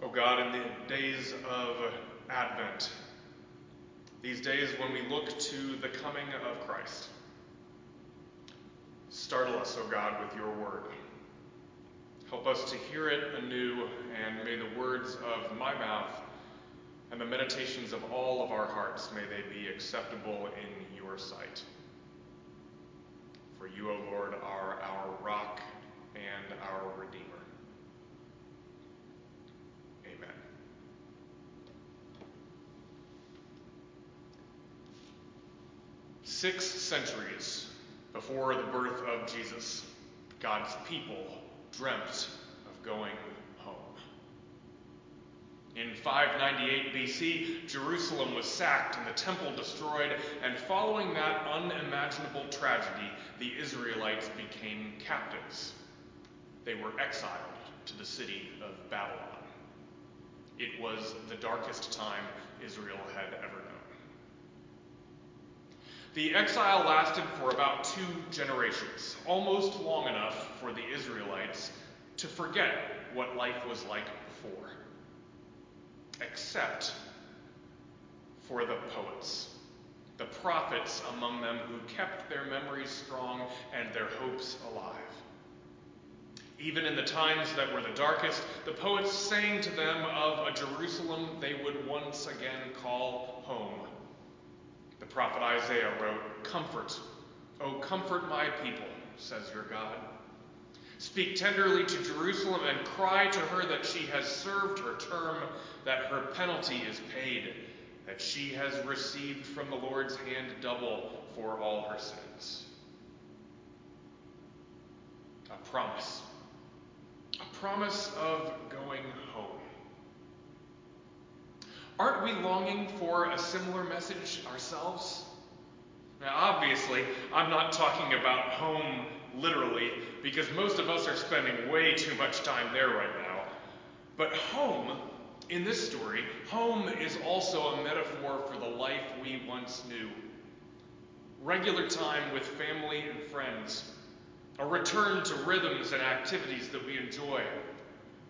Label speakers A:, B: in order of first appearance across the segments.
A: O God, in the days of Advent, these days when we look to the coming of Christ, startle us, O God, with your word. Help us to hear it anew, and may the words of my mouth and the meditations of all of our hearts, may they be acceptable in your sight. For you, O Lord, are our rock and our Redeemer. Six centuries before the birth of Jesus, God's people dreamt of going home. In 598 BC, Jerusalem was sacked and the temple destroyed, and following that unimaginable tragedy, the Israelites became captives. They were exiled to the city of Babylon. It was the darkest time Israel The exile lasted for about two generations, almost long enough for the Israelites to forget what life was like before, except for the poets, the prophets among them who kept their memories strong and their hopes alive. Even in the times that were the darkest, the poets sang to them of a Jerusalem they would once again call home. The prophet Isaiah wrote, Comfort, O comfort my people, says your God. Speak tenderly to Jerusalem and cry to her that she has served her term, that her penalty is paid, that she has received from the Lord's hand double for all her sins. A promise. A promise of going home. Aren't we longing for a similar message ourselves? Now, obviously, I'm not talking about home literally, because most of us are spending way too much time there right now. But home, in this story, home is also a metaphor for the life we once knew. Regular time with family and friends, a return to rhythms and activities that we enjoy,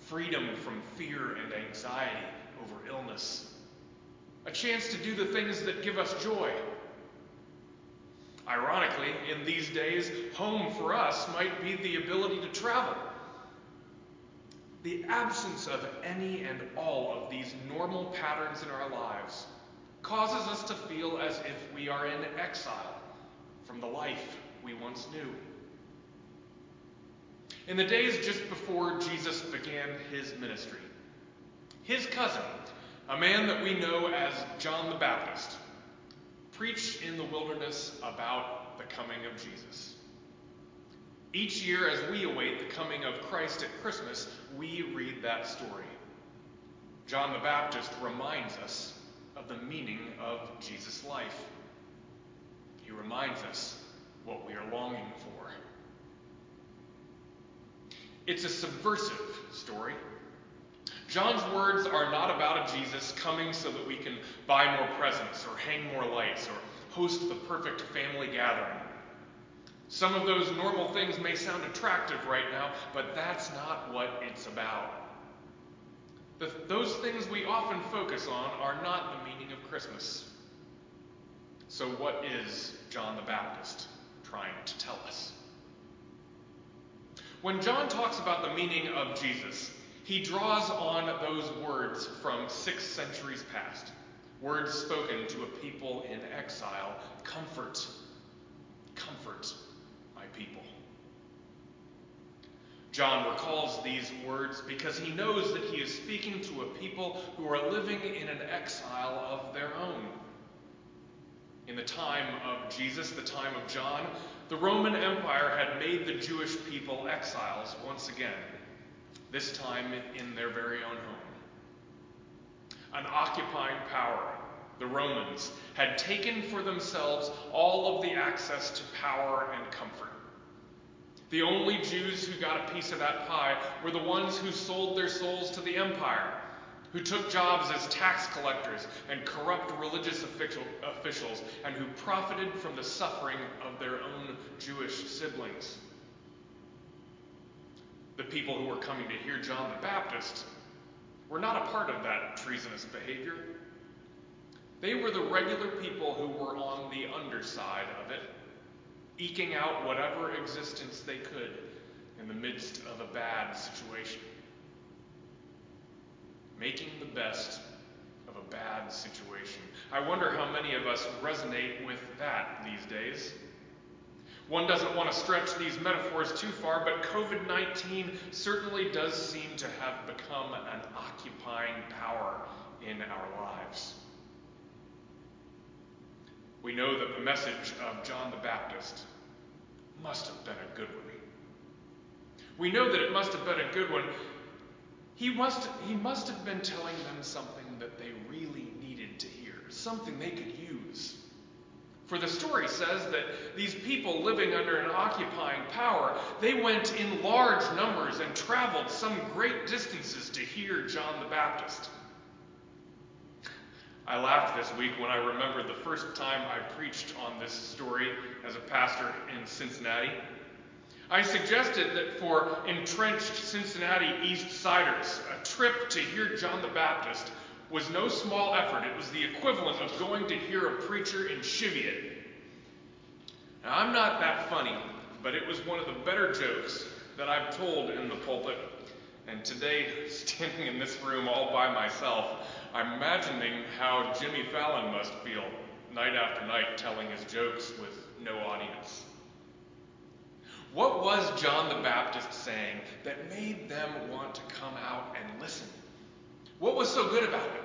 A: freedom from fear and anxiety over illness, a chance to do the things that give us joy Ironically, in these days, home for us might be the ability to travel. The absence of any and all of these normal patterns in our lives causes us to feel as if we are in exile from the life we once knew. In the days just before Jesus began his ministry, his cousin, a man that we know as John the Baptist, preached in the wilderness about the coming of Jesus. Each year, as we await the coming of Christ at Christmas, we read that story. John the Baptist reminds us of the meaning of Jesus' life. He reminds us what we are longing for. It's a subversive story. John's words are not about a Jesus coming so that we can buy more presents or hang more lights or host the perfect family gathering. Some of those normal things may sound attractive right now, but that's not what it's about. The, those things we often focus on are not the meaning of Christmas. So, what is John the Baptist trying to tell us? When John talks about the meaning of Jesus, he draws on those words from six centuries past, words spoken to a people in exile comfort, comfort my people. John recalls these words because he knows that he is speaking to a people who are living in an exile of their own. In the time of Jesus, the time of John, the Roman Empire had made the Jewish people exiles once again this time in their very own home. An occupying power, the Romans, had taken for themselves all of the access to power and comfort. The only Jews who got a piece of that pie were the ones who sold their souls to the empire, who took jobs as tax collectors and corrupt religious officials, and who profited from the suffering of their own Jewish siblings the people who were coming to hear John the Baptist were not a part of that treasonous behavior. They were the regular people who were on the underside of it, eking out whatever existence they could in the midst of a bad situation. Making the best of a bad situation. I wonder how many of us resonate with that these days. One doesn't want to stretch these metaphors too far, but COVID 19 certainly does seem to have become an occupying power in our lives. We know that the message of John the Baptist must have been a good one. We know that it must have been a good one. He must, he must have been telling them something that they really needed to hear, something they could use. For the story says that these people living under an occupying power, they went in large numbers and traveled some great distances to hear John the Baptist. I laughed this week when I remembered the first time I preached on this story as a pastor in Cincinnati. I suggested that for entrenched Cincinnati East Siders, a trip to hear John the Baptist was no small effort. It was the equivalent of going to hear a preacher in Cheviot. Now, I'm not that funny, but it was one of the better jokes that I've told in the pulpit. And today, standing in this room all by myself, I'm imagining how Jimmy Fallon must feel night after night telling his jokes with no audience. What was John the Baptist saying that made them want to come out and listen? What was so good about it?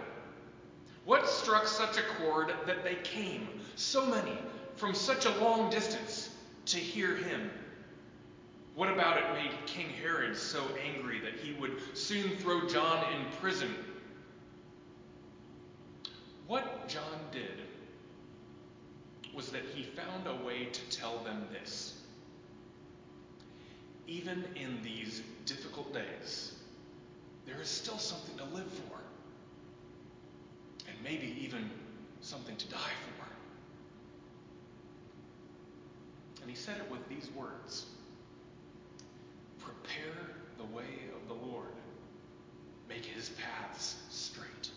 A: What struck such a chord that they came, so many, from such a long distance to hear him? What about it made King Herod so angry that he would soon throw John in prison? What John did was that he found a way to tell them this. Even in these difficult days, there is still something to live for, and maybe even something to die for. And he said it with these words Prepare the way of the Lord, make his paths straight.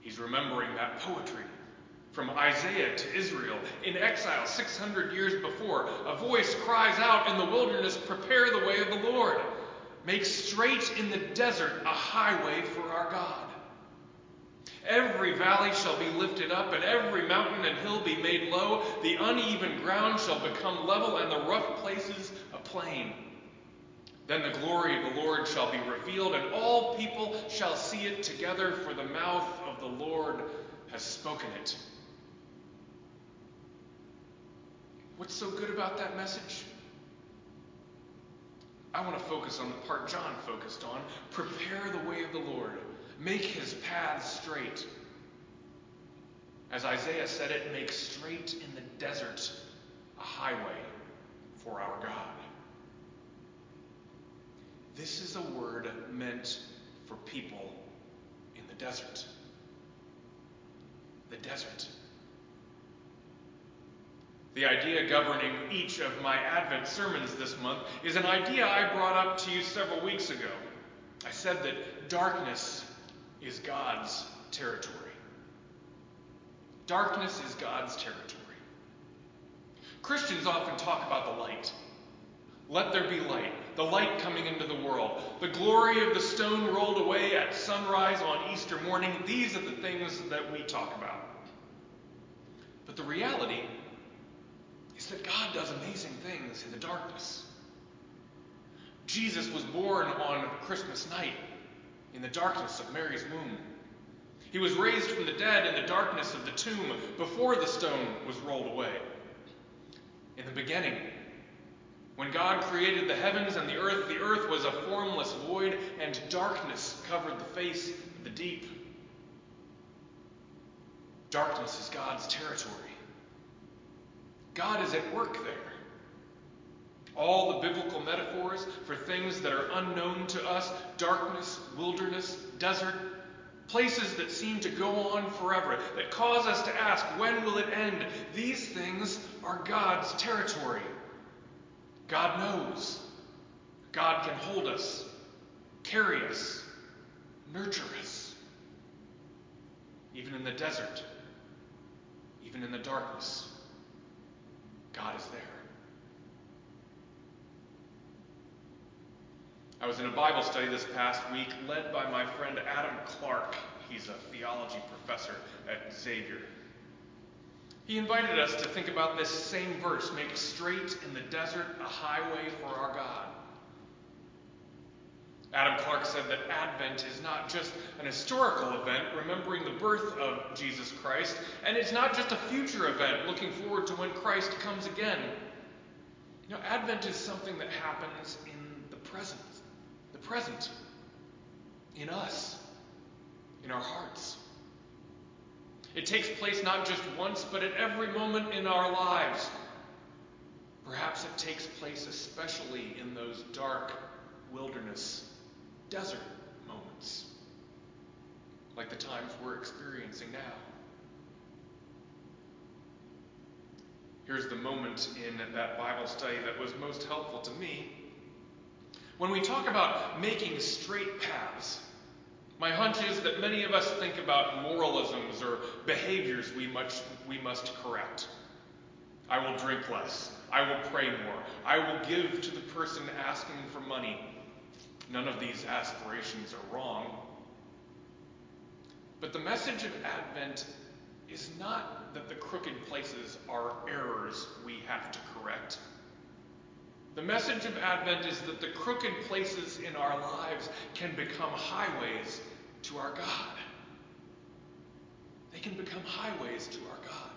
A: He's remembering that poetry from Isaiah to Israel in exile 600 years before. A voice cries out in the wilderness, Prepare the way of the Lord. Make straight in the desert a highway for our God. Every valley shall be lifted up, and every mountain and hill be made low. The uneven ground shall become level, and the rough places a plain. Then the glory of the Lord shall be revealed, and all people shall see it together, for the mouth of the Lord has spoken it. What's so good about that message? I want to focus on the part John focused on. Prepare the way of the Lord, make his paths straight. As Isaiah said it, make straight in the desert a highway for our God. This is a word meant for people in the desert. The desert. The idea governing each of my Advent sermons this month is an idea I brought up to you several weeks ago. I said that darkness is God's territory. Darkness is God's territory. Christians often talk about the light. Let there be light, the light coming into the world, the glory of the stone rolled away at sunrise on Easter morning. These are the things that we talk about. But the reality that God does amazing things in the darkness. Jesus was born on Christmas night in the darkness of Mary's womb. He was raised from the dead in the darkness of the tomb before the stone was rolled away. In the beginning, when God created the heavens and the earth, the earth was a formless void, and darkness covered the face of the deep. Darkness is God's territory. God is at work there. All the biblical metaphors for things that are unknown to us darkness, wilderness, desert, places that seem to go on forever, that cause us to ask, when will it end? These things are God's territory. God knows. God can hold us, carry us, nurture us. Even in the desert, even in the darkness, God is there. I was in a Bible study this past week led by my friend Adam Clark. He's a theology professor at Xavier. He invited us to think about this same verse make straight in the desert a highway for our God. Adam Clark said that Advent is not just an historical event remembering the birth of Jesus Christ, and it's not just a future event looking forward to when Christ comes again. You know, Advent is something that happens in the present, the present, in us, in our hearts. It takes place not just once, but at every moment in our lives. Perhaps it takes place especially in those dark wilderness desert moments, like the times we're experiencing now. Here's the moment in that Bible study that was most helpful to me. When we talk about making straight paths, my hunch is that many of us think about moralisms or behaviors we must, we must correct. I will drink less. I will pray more. I will give to the person asking for money. None of these aspirations are wrong. But the message of Advent is not that the crooked places are errors we have to correct. The message of Advent is that the crooked places in our lives can become highways to our God. They can become highways to our God.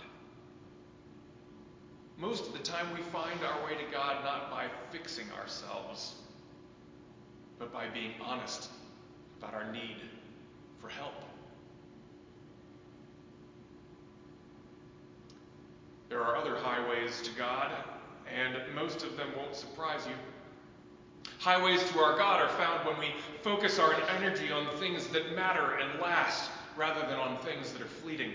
A: Most of the time, we find our way to God not by fixing ourselves, but by being honest about our need for help. There are other highways to God, and most of them won't surprise you. Highways to our God are found when we focus our energy on things that matter and last rather than on things that are fleeting.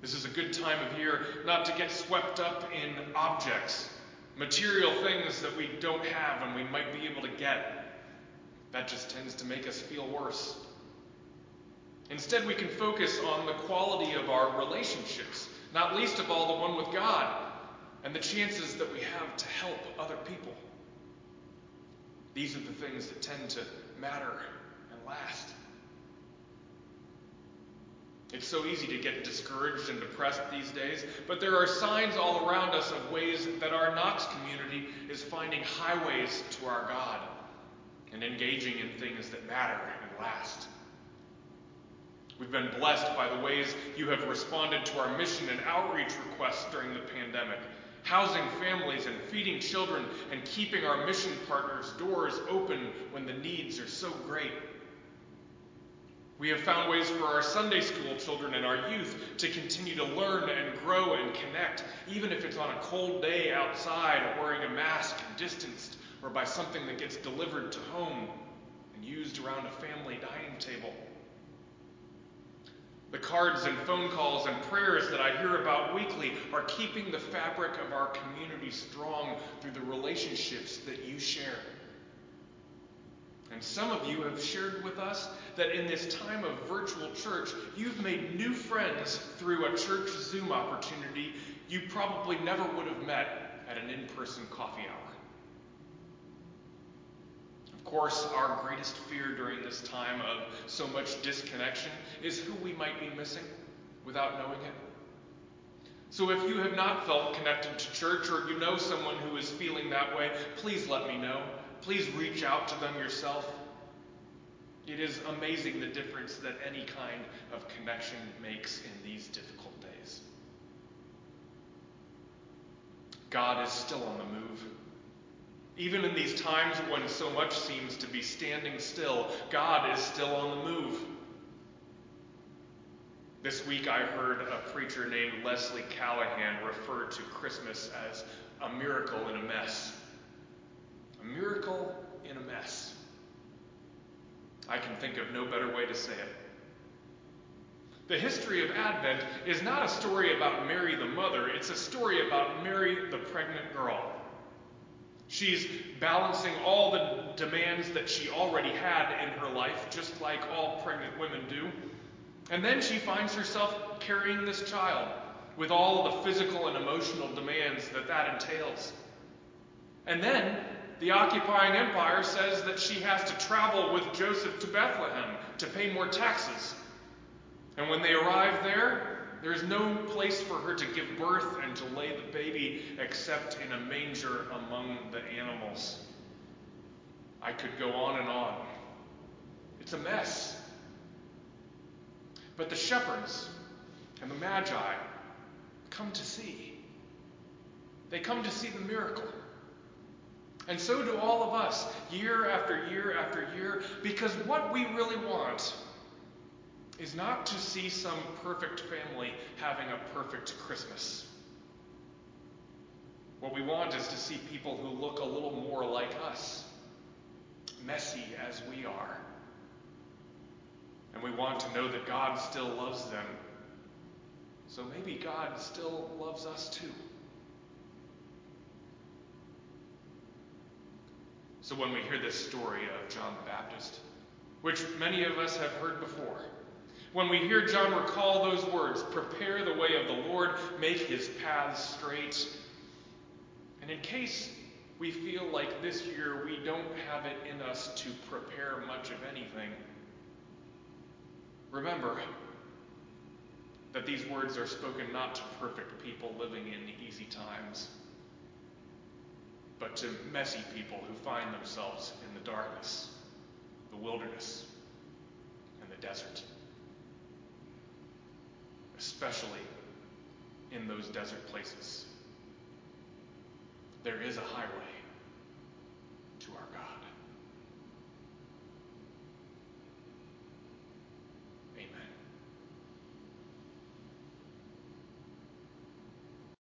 A: This is a good time of year not to get swept up in objects, material things that we don't have and we might be able to get. That just tends to make us feel worse. Instead, we can focus on the quality of our relationships, not least of all the one with God, and the chances that we have to help other people. These are the things that tend to matter and last. It's so easy to get discouraged and depressed these days, but there are signs all around us of ways that our Knox community is finding highways to our God and engaging in things that matter and last. We've been blessed by the ways you have responded to our mission and outreach requests during the pandemic housing families and feeding children, and keeping our mission partners' doors open when the needs are so great. We have found ways for our Sunday school children and our youth to continue to learn and grow and connect, even if it's on a cold day outside wearing a mask and distanced, or by something that gets delivered to home and used around a family dining table. The cards and phone calls and prayers that I hear about weekly are keeping the fabric of our community strong through the relationships that you share. And some of you have shared with us that in this time of virtual church, you've made new friends through a church Zoom opportunity you probably never would have met at an in person coffee hour Of course, our greatest fear during this time of so much disconnection is who we might be missing without knowing it. So if you have not felt connected to church or you know someone who is feeling that way, please let me know. Please reach out to them yourself. It is amazing the difference that any kind of connection makes in these difficult days. God is still on the move. Even in these times when so much seems to be standing still, God is still on the move. This week I heard a preacher named Leslie Callahan refer to Christmas as a miracle in a mess. A miracle in a mess. I can think of no better way to say it. The history of Advent is not a story about Mary the mother, it's a story about Mary the pregnant girl. She's balancing all the demands that she already had in her life, just like all pregnant women do. And then she finds herself carrying this child with all the physical and emotional demands that that entails. And then the occupying empire says that she has to travel with Joseph to Bethlehem to pay more taxes. And when they arrive there, there is no place for her to give birth and to lay the baby except in a manger among the animals. I could go on and on. It's a mess. But the shepherds and the magi come to see. They come to see the miracle. And so do all of us, year after year after year, because what we really want is not to see some perfect family having a perfect Christmas. What we want is to see people who look a little more like us, messy as we are. And we want to know that God still loves them. So maybe God still loves us too. So when we hear this story of John the Baptist, which many of us have heard before, when we hear John recall those words, prepare the way of the Lord, make his paths straight, and in case we feel like this year we don't have it in us to prepare much of anything, remember that these words are spoken not to perfect people living in easy times, but to messy people who find themselves in the darkness, the wilderness, and the desert especially in those desert places. There is a highway.